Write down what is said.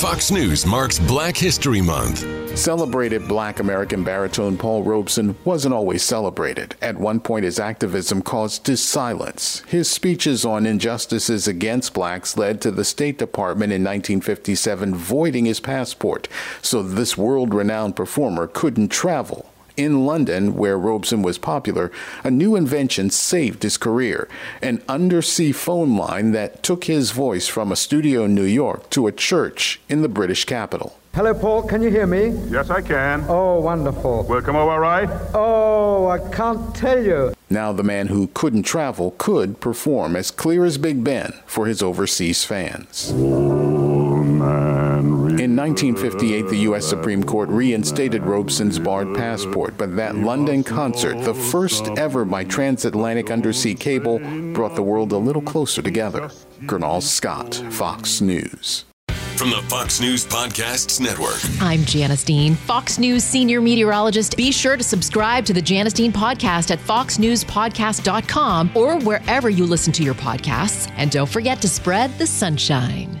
Fox News marks Black History Month. Celebrated black American baritone Paul Robeson wasn't always celebrated. At one point, his activism caused his silence. His speeches on injustices against blacks led to the State Department in 1957 voiding his passport, so this world renowned performer couldn't travel. In London, where Robeson was popular, a new invention saved his career an undersea phone line that took his voice from a studio in New York to a church in the British capital. Hello, Paul. Can you hear me? Yes, I can. Oh, wonderful. Will come over all right? Oh, I can't tell you. Now, the man who couldn't travel could perform as clear as Big Ben for his overseas fans. In 1958, the U.S. Supreme Court reinstated Robeson's barred passport, but that London concert, the first ever by transatlantic undersea cable, brought the world a little closer together. Gurnal Scott, Fox News. From the Fox News Podcasts Network. I'm Janice Dean, Fox News senior meteorologist. Be sure to subscribe to the Janice Dean podcast at foxnewspodcast.com or wherever you listen to your podcasts. And don't forget to spread the sunshine.